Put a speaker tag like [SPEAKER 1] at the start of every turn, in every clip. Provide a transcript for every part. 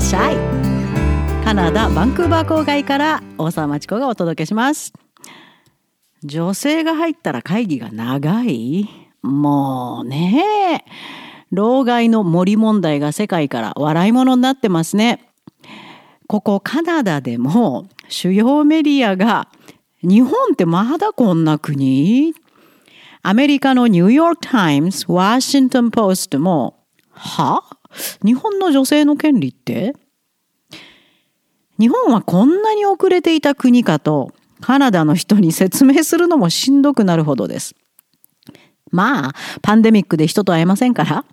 [SPEAKER 1] っしゃい。カナダバンクーバー郊外から大沢町子がお届けします。女性が入ったら会議が長い？もうね。老害の森問題が世界から笑い物になってますね。ここカナダでも主要メディアが日本ってまだこんな国？アメリカのニューヨーク・タイムズ、ワシントン・ポストも、は？日本の女性の権利って？日本はこんなに遅れていた国かとカナダの人に説明するのもしんどくなるほどです。まあ、パンデミックで人と会えませんから。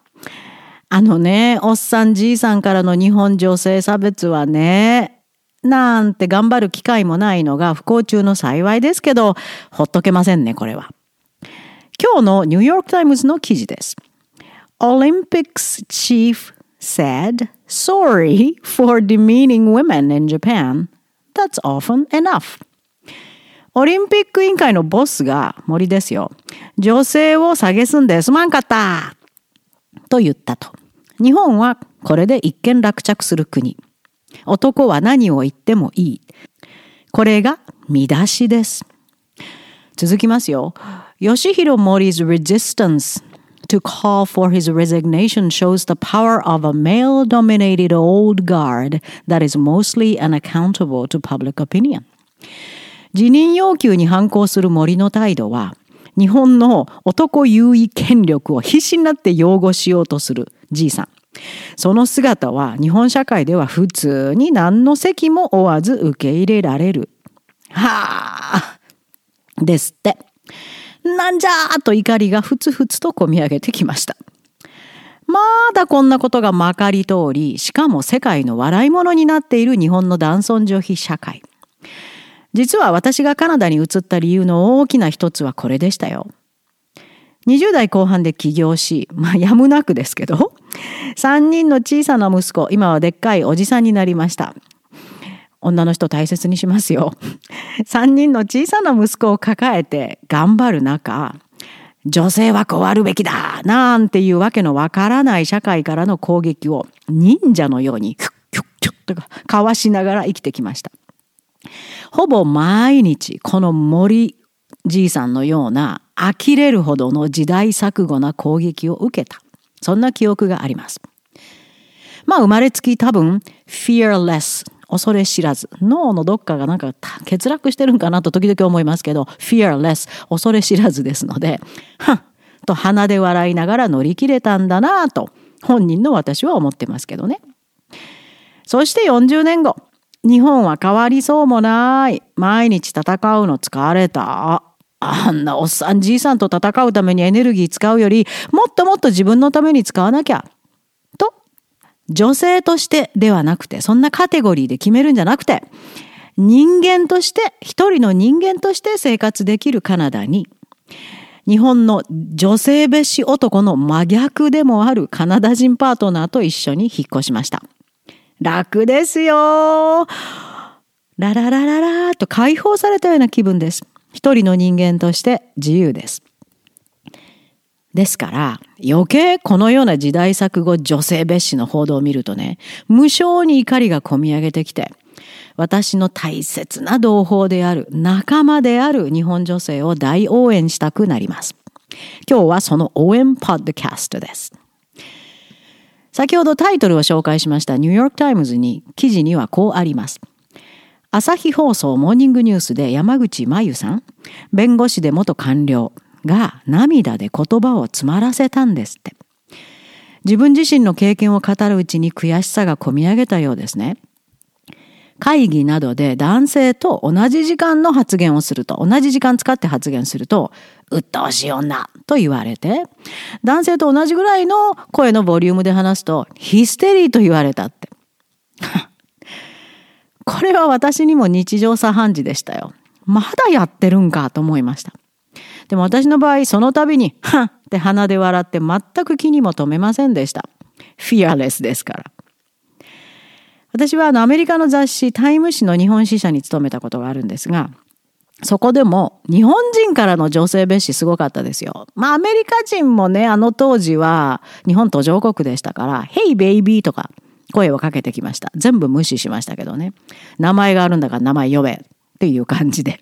[SPEAKER 1] あのね、おっさんじいさんからの日本女性差別はね、なんて頑張る機会もないのが不幸中の幸いですけど、ほっとけませんね、これは。今日のニューヨークタイムズの記事です。Olympics chief said, sorry for demeaning women in Japan. That's often enough. オリンピック委員会のボスが森ですよ。女性を下げすんですまんかったと言ったと。日本はこれで一件落着する国。男は何を言ってもいい。これが見出しです。続きますよ。吉弘森 's resistance to call for his resignation shows the power of a male dominated old guard that is mostly unaccountable to public opinion. 辞任要求に反抗する森の態度は、日本の男優位権力を必死になって擁護しようとするじいさん。その姿は日本社会では普通に何の責も負わず受け入れられる。はあ。ですって。なんじゃーと怒りがふつふつとこみ上げてきました。まだこんなことがまかり通り、しかも世界の笑い物になっている日本の男尊女卑社会。実は私がカナダに移った理由の大きな一つはこれでしたよ。20代後半で起業し、まあやむなくですけど、3人の小さな息子、今はでっかいおじさんになりました。女の人大切にしますよ。3人の小さな息子を抱えて頑張る中、女性はこうあるべきだなんていうわけのわからない社会からの攻撃を忍者のようにキュッキュッキュッとかかわしながら生きてきました。ほぼ毎日この森じいさんのような呆れるほどの時代錯誤な攻撃を受けた。そんな記憶があります。まあ生まれつき多分 fearless 恐れ知らず。脳のどっかがなんか欠落してるんかなと時々思いますけど fearless 恐れ知らずですのではっと鼻で笑いながら乗り切れたんだなと本人の私は思ってますけどね。そして40年後日本は変わりそうもない。毎日戦うの疲れた。あんなおっさんじいさんと戦うためにエネルギー使うよりもっともっと自分のために使わなきゃ。女性としてではなくて、そんなカテゴリーで決めるんじゃなくて、人間として、一人の人間として生活できるカナダに、日本の女性蔑視男の真逆でもあるカナダ人パートナーと一緒に引っ越しました。楽ですよラララララーと解放されたような気分です。一人の人間として自由です。ですから余計このような時代錯誤女性蔑視の報道を見るとね無性に怒りがこみ上げてきて私の大切な同胞である仲間である日本女性を大応援したくなります。今日はその応援ポッドキャストです。先ほどタイトルを紹介しましたニューヨークタイムズに記事にはこうあります。朝日放送モーニングニュースで山口真由さん、弁護士で元官僚、が涙で言葉を詰まらせたんですって。自分自身の経験を語るうちに悔しさがこみ上げたようですね。会議などで男性と同じ時間の発言をすると、同じ時間使って発言すると、鬱陶しい女と言われて、男性と同じぐらいの声のボリュームで話すと、ヒステリーと言われたって。これは私にも日常茶飯事でしたよ。まだやってるんかと思いました。でも私の場合、その度に、はっって鼻で笑って全く気にも留めませんでした。フィアレスですから。私はあのアメリカの雑誌タイム誌の日本支社に勤めたことがあるんですが、そこでも日本人からの女性蔑視すごかったですよ。まあアメリカ人もね、あの当時は日本途上国でしたから、Hey baby とか声をかけてきました。全部無視しましたけどね。名前があるんだから名前呼べっていう感じで。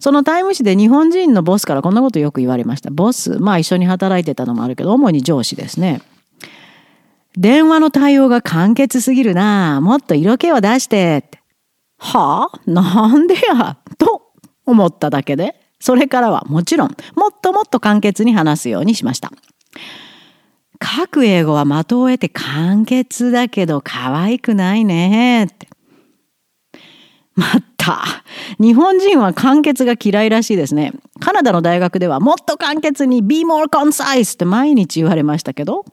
[SPEAKER 1] そのタイム誌で日本人のボスからこんなことよく言われました。ボス、まあ一緒に働いてたのもあるけど、主に上司ですね。電話の対応が簡潔すぎるな。もっと色気を出してって。は？あなんでや？と思っただけで、それからはもちろん、もっともっと簡潔に話すようにしました。書く英語は的を得て簡潔だけど可愛くないねって。また、日本人は簡潔が嫌いらしいですね。カナダの大学ではもっと簡潔に be more concise って毎日言われましたけど、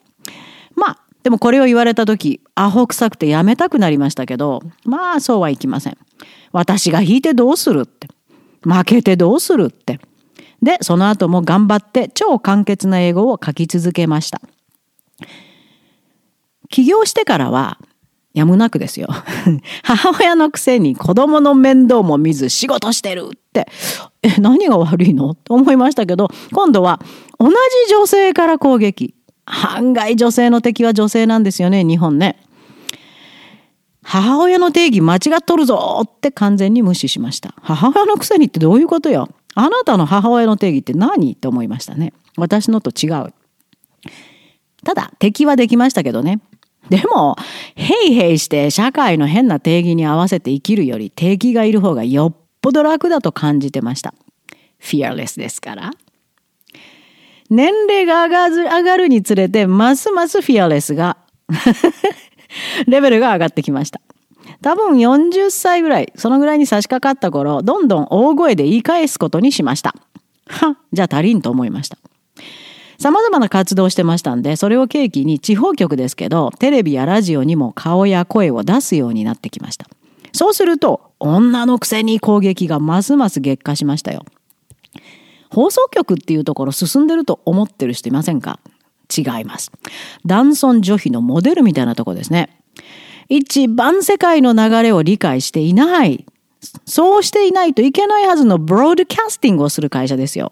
[SPEAKER 1] まあ、でもこれを言われた時、アホ臭くてやめたくなりましたけど、まあそうはいきません。私が引いてどうするって。負けてどうするって。で、その後も頑張って超簡潔な英語を書き続けました。起業してからは、やむなくですよ。母親のくせに子供の面倒も見ず仕事してるって、え、何が悪いの？と思いましたけど、今度は同じ女性から攻撃。案外女性の敵は女性なんですよね、日本ね。母親の定義間違っとるぞって完全に無視しました。母親のくせにってどういうことよ？あなたの母親の定義って何？って思いましたね。私のと違う。ただ、敵はできましたけどね。でも、へいへいして社会の変な定義に合わせて生きるより敵がいる方がよっぽど楽だと感じてました。フィアレスですから。年齢が上がるにつれて、ますますフィアレスが レベルが上がってきました。多分40歳ぐらい、そのぐらいに差し掛かった頃、どんどん大声で言い返すことにしました。は、じゃあ足りんと思いました。様々な活動をしてましたんで、それを契機に地方局ですけど、テレビやラジオにも顔や声を出すようになってきました。そうすると、女のくせに攻撃がますます激化しましたよ。放送局っていうところ進んでると思ってる人いませんか？違います。男尊女卑のモデルみたいなとこですね。一番世界の流れを理解していない。そうしていないといけないはずのブロードキャスティングをする会社ですよ。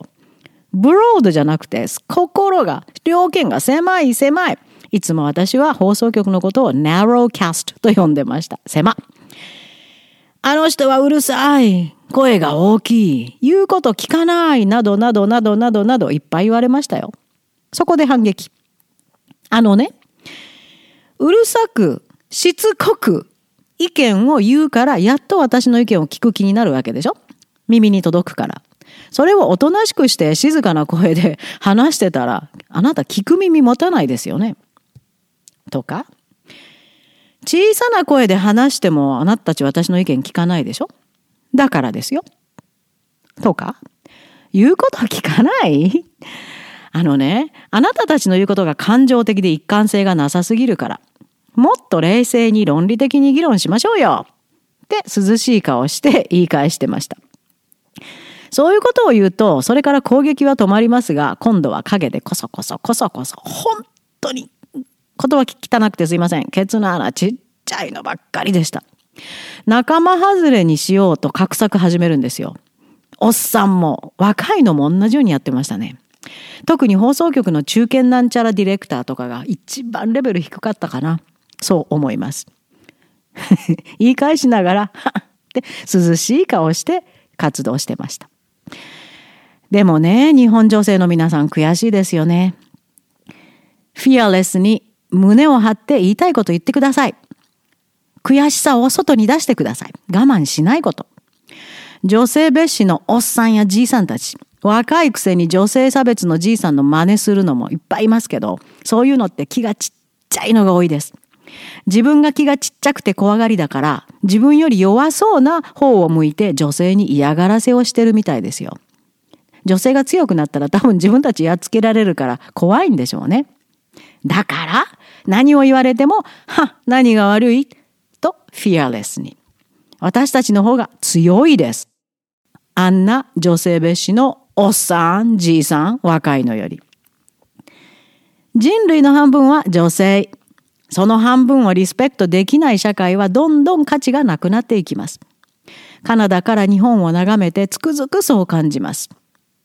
[SPEAKER 1] ブロードじゃなくて、心が、両肩が狭い狭い。いつも私は放送局のことを narrow cast と呼んでました。狭。あの人はうるさい。声が大きい。言うこと聞かない。などなどなどなどなどいっぱい言われましたよ。そこで反撃。あのね、うるさく、しつこく意見を言うからやっと私の意見を聞く気になるわけでしょ？耳に届くから。それをおとなしくして静かな声で話してたら、あなた聞く耳持たないですよね。とか、小さな声で話してもあなたたち私の意見聞かないでしょ？だからですよ。とか、言うこと聞かない？あのね、あなたたちの言うことが感情的で一貫性がなさすぎるから、もっと冷静に論理的に議論しましょうよって涼しい顔して言い返してました。そういうことを言うと、それから攻撃は止まりますが、今度は陰でこそこそこそこそ、本当に、言葉汚くてすいません。ケツの穴ちっちゃいのばっかりでした。仲間外れにしようと画策始めるんですよ。おっさんも若いのも同じようにやってましたね。特に放送局の中堅なんちゃらディレクターとかが一番レベル低かったかな。そう思います。言い返しながら、って涼しい顔して活動してました。でもね、日本女性の皆さん悔しいですよね。フィアレスに胸を張って言いたいこと言ってください。悔しさを外に出してください。我慢しないこと。女性蔑視のおっさんやじいさんたち。若いくせに女性差別のじいさんの真似するのもいっぱいいますけど、そういうのって気がちっちゃいのが多いです。自分が気がちっちゃくて怖がりだから、自分より弱そうな方を向いて女性に嫌がらせをしてるみたいですよ。女性が強くなったら多分自分たちやっつけられるから怖いんでしょうね。だから何を言われても、は、何が悪い？とフィアレスに。私たちの方が強いです。あんな女性蔑視のおっさん、じいさん、若いのより。人類の半分は女性。その半分をリスペクトできない社会はどんどん価値がなくなっていきます。カナダから日本を眺めてつくづくそう感じます。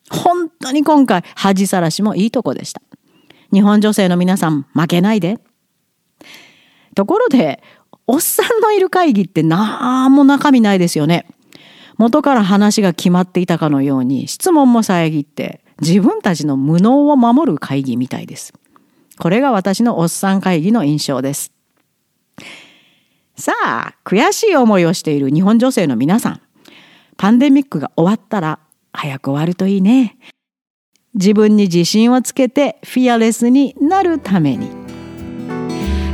[SPEAKER 1] 本当に今回恥さらしもいいとこでした。日本女性の皆さん負けないで。ところでおっさんのいる会議ってなんも中身ないですよね。元から話が決まっていたかのように質問も遮って自分たちの無能を守る会議みたいです。これが私のおっさん会議の印象です。さあ、悔しい思いをしている日本女性の皆さん。パンデミックが終わったら早く終わるといいね。自分に自信をつけてフィアレスになるために。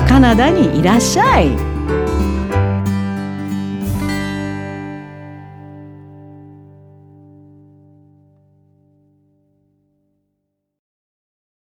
[SPEAKER 1] カナダにいらっしゃい。